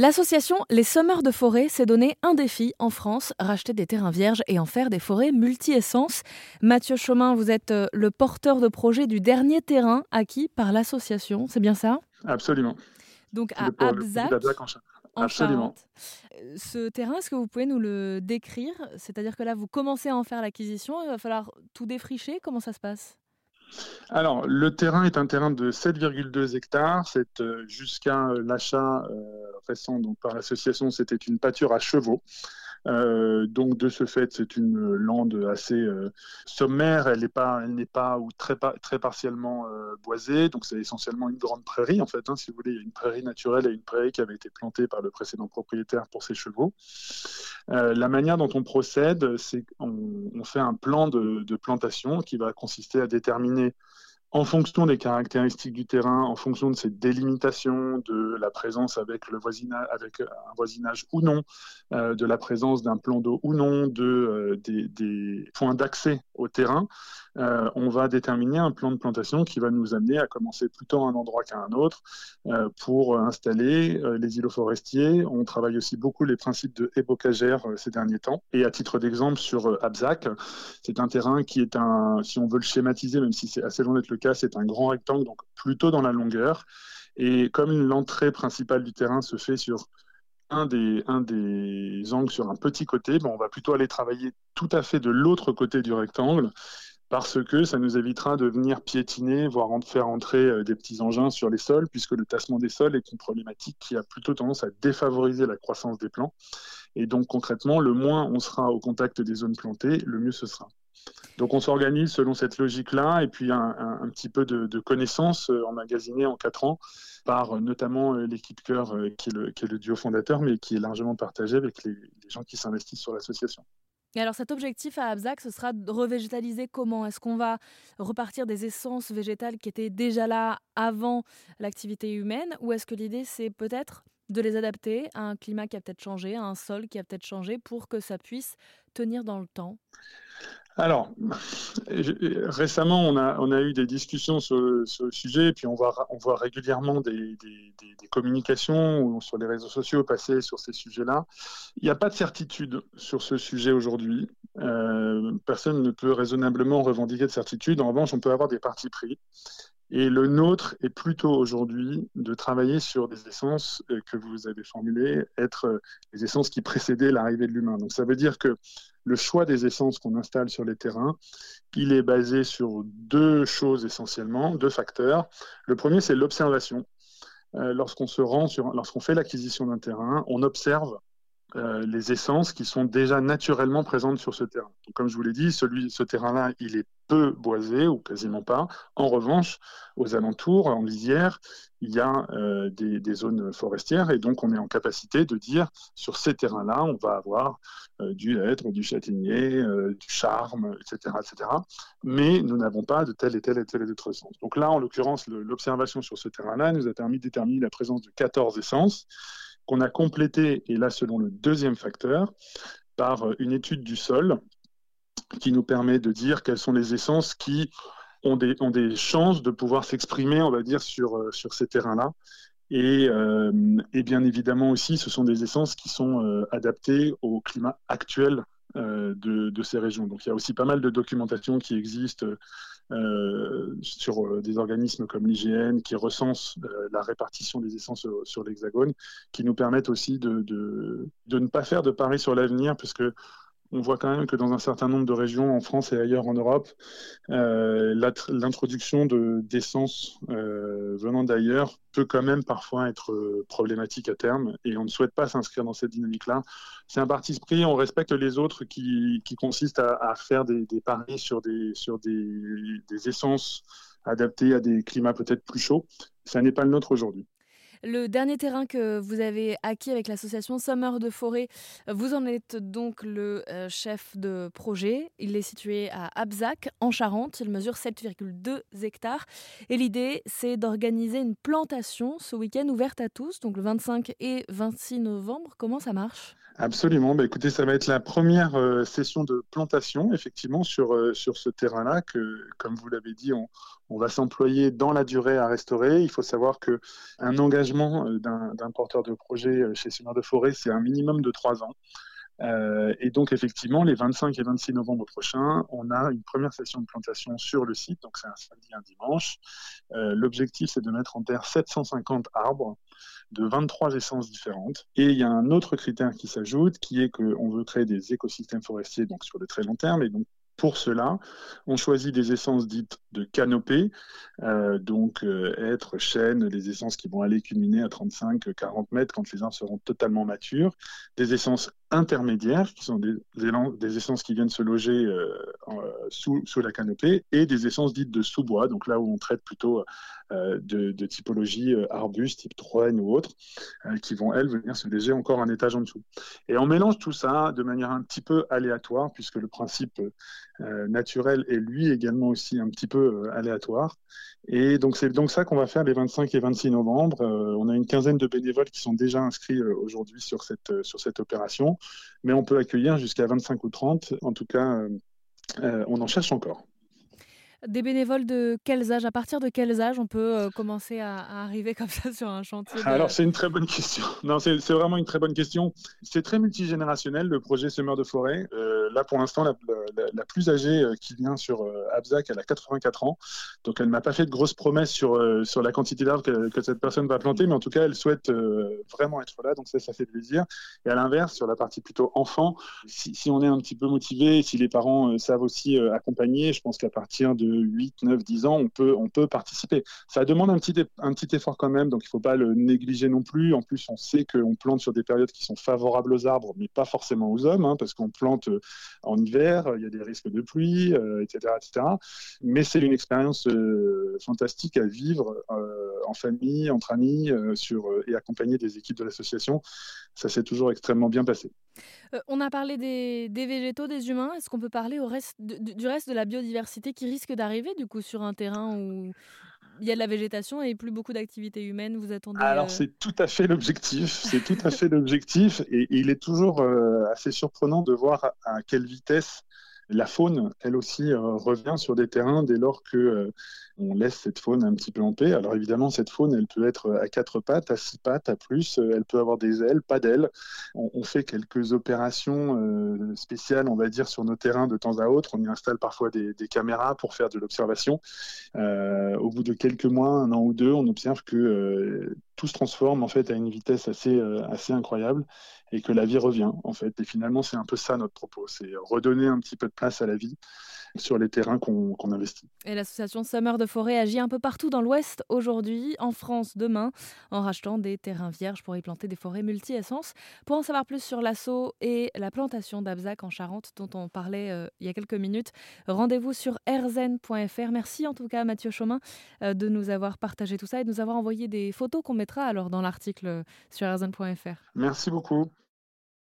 L'association Les Sommeurs de Forêt s'est donné un défi en France, racheter des terrains vierges et en faire des forêts multi-essences. Mathieu Chemin, vous êtes euh, le porteur de projet du dernier terrain acquis par l'association, c'est bien ça? Absolument. Donc à Abzac, en, Absolument. Euh, ce terrain, est-ce que vous pouvez nous le décrire? C'est-à-dire que là, vous commencez à en faire l'acquisition, il va falloir tout défricher, comment ça se passe? Alors, le terrain est un terrain de 7,2 hectares. C'est euh, jusqu'à euh, l'achat euh, récent donc, par l'association, c'était une pâture à chevaux. Euh, donc de ce fait, c'est une lande assez euh, sommaire. Elle n'est pas, ou très, partiellement euh, boisée. Donc c'est essentiellement une grande prairie en fait. Hein, si vous voulez, il y a une prairie naturelle et une prairie qui avait été plantée par le précédent propriétaire pour ses chevaux. la manière dont on procède, c'est qu'on on fait un plan de plantation qui va consister à déterminer en fonction des caractéristiques du terrain, en fonction de ses délimitations, de la présence avec, le voisinage, avec un voisinage ou non, euh, de la présence d'un plan d'eau ou non, de, euh, des, points d'accès au terrain, euh, on va déterminer un plan de plantation qui va nous amener à commencer plutôt à un endroit qu'à un autre pour installer les îlots forestiers. On travaille aussi beaucoup les principes de ébocagère ces derniers temps. Et à titre d'exemple, sur Abzac, c'est un terrain qui est un, si on veut le schématiser, même si c'est assez loin d'être le c'est un grand rectangle, donc plutôt dans la longueur. Et comme l'entrée principale du terrain se fait sur un des, angles sur un petit côté, on va plutôt aller travailler tout à fait de l'autre côté du rectangle parce que ça nous évitera de venir piétiner, voire faire entrer euh, des petits engins sur les sols, puisque le tassement des sols est une problématique qui a plutôt tendance à défavoriser la croissance des plants. Et donc concrètement, le moins on sera au contact des zones plantées, le mieux ce sera. Donc on s'organise selon cette logique-là, et puis un, petit peu de, connaissances euh, emmagasinées en quatre ans par euh, notamment euh, l'équipe cœur qui, est le duo fondateur, mais qui est largement partagé avec les, gens qui s'investissent sur l'association. Et alors cet objectif à Abzac, ce sera de revégétaliser comment? Est-ce qu'on va repartir des essences végétales qui étaient déjà là avant l'activité humaine? Ou est-ce que l'idée c'est peut-être de les adapter à un climat qui a peut-être changé, à un sol qui a peut-être changé pour que ça puisse tenir dans le temps? Alors, récemment, on a, eu des discussions sur, le sujet, et puis on voit, régulièrement des, communications sur les réseaux sociaux passer sur ces sujets-là. Il n'y a pas de certitude sur ce sujet aujourd'hui. Euh, personne ne peut raisonnablement revendiquer de certitude. En revanche, on peut avoir des partis pris. Et le nôtre est plutôt aujourd'hui de travailler sur des essences euh, que vous avez formulées, être euh, les essences qui précédaient l'arrivée de l'humain. Donc ça veut dire que le choix des essences qu'on installe sur les terrains, il est basé sur deux choses essentiellement, deux facteurs. Le premier, c'est l'observation. Euh, lorsqu'on se rend sur, lorsqu'on fait l'acquisition d'un terrain, on observe les essences qui sont déjà naturellement présentes sur ce terrain. comme je vous l'ai dit, celui, ce terrain-là, il est peu boisé ou quasiment pas. En revanche, aux alentours, en lisière, il y a euh, des, zones forestières et donc on est en capacité de dire sur ces terrains-là, on va avoir euh, du hêtre, du châtaignier, du charme, etc., etc. Mais nous n'avons pas de telle et telle et telle et autre essence. Donc là, en l'occurrence, l'observation sur ce terrain-là nous a permis de déterminer la présence de 14 essences qu'on a complété, et là selon le deuxième facteur, par euh, une étude du sol qui nous permet de dire quelles sont les essences qui ont des, ont des chances de pouvoir s'exprimer, on va dire, sur, euh, sur ces terrains-là. Et, euh, et, bien évidemment aussi, ce sont des essences qui sont adaptées au climat actuel de, de, ces régions. Donc il y a aussi pas mal de documentation qui existe euh, sur euh, des organismes comme l'IGN qui recensent euh, la répartition des essences sur, l'hexagone, qui nous permettent aussi de, de, de, ne pas faire de paris sur l'avenir, puisque on voit quand même que dans un certain nombre de régions en France et ailleurs en Europe, euh, l'introduction d'essence euh, venant d'ailleurs peut quand même parfois être euh, problématique à terme et on ne souhaite pas s'inscrire dans cette dynamique-là. C'est un parti pris, on respecte les autres qui, consistent à, faire des, paris sur, des, sur des essences adaptées à des climats peut-être plus chauds. Ça n'est pas le nôtre aujourd'hui. Le dernier terrain que vous avez acquis avec l'association Summer de Forêt, vous en êtes donc le euh, chef de projet. Il est situé à Abzac, en Charente. Il mesure 7,2 hectares. Et l'idée, c'est d'organiser une plantation ce week-end ouverte à tous, donc le 25 et 26 novembre. Comment ça marche? Absolument. Bah, écoutez, ça va être la première euh, session de plantation, effectivement, sur, euh, sur ce terrain-là, que, comme vous l'avez dit, on, on va s'employer dans la durée à restaurer. Il faut savoir qu'un engagement l'engagement d'un porteur de projet chez Seigneur de Forêt, c'est un minimum de trois ans. Euh, et donc, effectivement, les 25 et 26 novembre prochains, on a une première session de plantation sur le site. Donc, c'est un samedi et un dimanche. Euh, l'objectif, c'est de mettre en terre 750 arbres de 23 essences différentes. Et il y a un autre critère qui s'ajoute, qui est qu'on veut créer des écosystèmes forestiers donc sur le très long terme. Et donc, pour cela, on choisit des essences dites de canopée, euh, donc euh, être chêne, des essences qui vont aller culminer à 35-40 mètres quand les arbres seront totalement matures, des essences intermédiaires, qui sont des, des essences qui viennent se loger euh, sous, la canopée, et des essences dites de sous-bois, donc là où on traite plutôt de, de, typologie arbuste, type troène ou autre, qui vont, elles, venir se léger encore un étage en dessous. Et on mélange tout ça de manière un petit peu aléatoire, puisque le principe euh, naturel et lui également aussi un petit peu euh, aléatoire. Et donc c'est donc ça qu'on va faire les 25 et 26 novembre. Euh, on a une quinzaine de bénévoles qui sont déjà inscrits aujourd'hui sur cette, sur cette opération, mais on peut accueillir jusqu'à 25 ou 30. En tout cas, on en cherche encore. Des bénévoles de quels âges? À partir de quels âges on peut commencer à, arriver comme ça sur un chantier Alors, c'est une très bonne question. Non, c'est vraiment une très bonne question. C'est très multigénérationnel, le projet Semeur de forêt. Euh, là, pour l'instant, la, plus âgée euh, qui vient sur Abzac, elle a 84 ans. Donc, elle ne m'a pas fait de grosses promesses sur, sur la quantité d'arbres que, cette personne va planter, mais en tout cas, elle souhaite vraiment être là. Donc, ça, ça fait plaisir. Et à l'inverse, sur la partie plutôt enfant, si, on est un petit peu motivé, si les parents savent aussi accompagner, je pense qu'à partir de 8, 9, 10 ans, on peut, on peut participer. Ça demande un petit, un petit effort quand même, donc il ne faut pas le négliger non plus. En plus, on sait qu'on plante sur des périodes qui sont favorables aux arbres, mais pas forcément aux hommes, hein, parce qu'on plante euh, en hiver, il y a des risques de pluie, etc., euh, etc. Mais c'est une expérience euh, fantastique à vivre en famille, entre amis, et accompagner des équipes de l'association. Ça s'est toujours extrêmement bien passé. on a parlé des, végétaux, des humains. Est-ce qu'on peut parler du reste de la biodiversité qui risque d'arriver du coup sur un terrain où il y a de la végétation et plus beaucoup d'activités humaines Vous attendez Alors c'est tout à fait l'objectif. C'est tout à fait l'objectif et, il est toujours assez surprenant de voir à quelle vitesse la faune, elle aussi, euh, revient sur des terrains dès lors que euh, on laisse cette faune un petit peu en paix. Alors évidemment, cette faune, elle peut être à quatre pattes, à six pattes, à plus. Euh, elle peut avoir des ailes, pas d'ailes. On, fait quelques opérations spéciales, on va dire, sur nos terrains de temps à autre. On y installe parfois des, caméras pour faire de l'observation. au bout de quelques mois, un an ou deux, on observe que tout se transforme en fait à une vitesse assez, assez incroyable et que la vie revient en fait. Et finalement, c'est un peu ça notre propos, c'est redonner un petit peu de place à la vie sur les terrains qu'on investit. Et l'association Summer de Forêt agit un peu partout dans l'Ouest aujourd'hui, en France demain, en rachetant des terrains vierges pour y planter des forêts multi-essences. Pour en savoir plus sur l'assaut et la plantation d'Abzac en Charente, dont on parlait euh, il y a quelques minutes, rendez-vous sur rzen.fr. Merci en tout cas Mathieu Chaumin euh, de nous avoir partagé tout ça et de nous avoir envoyé des photos qu'on mettra alors dans l'article sur rzen.fr. Merci beaucoup.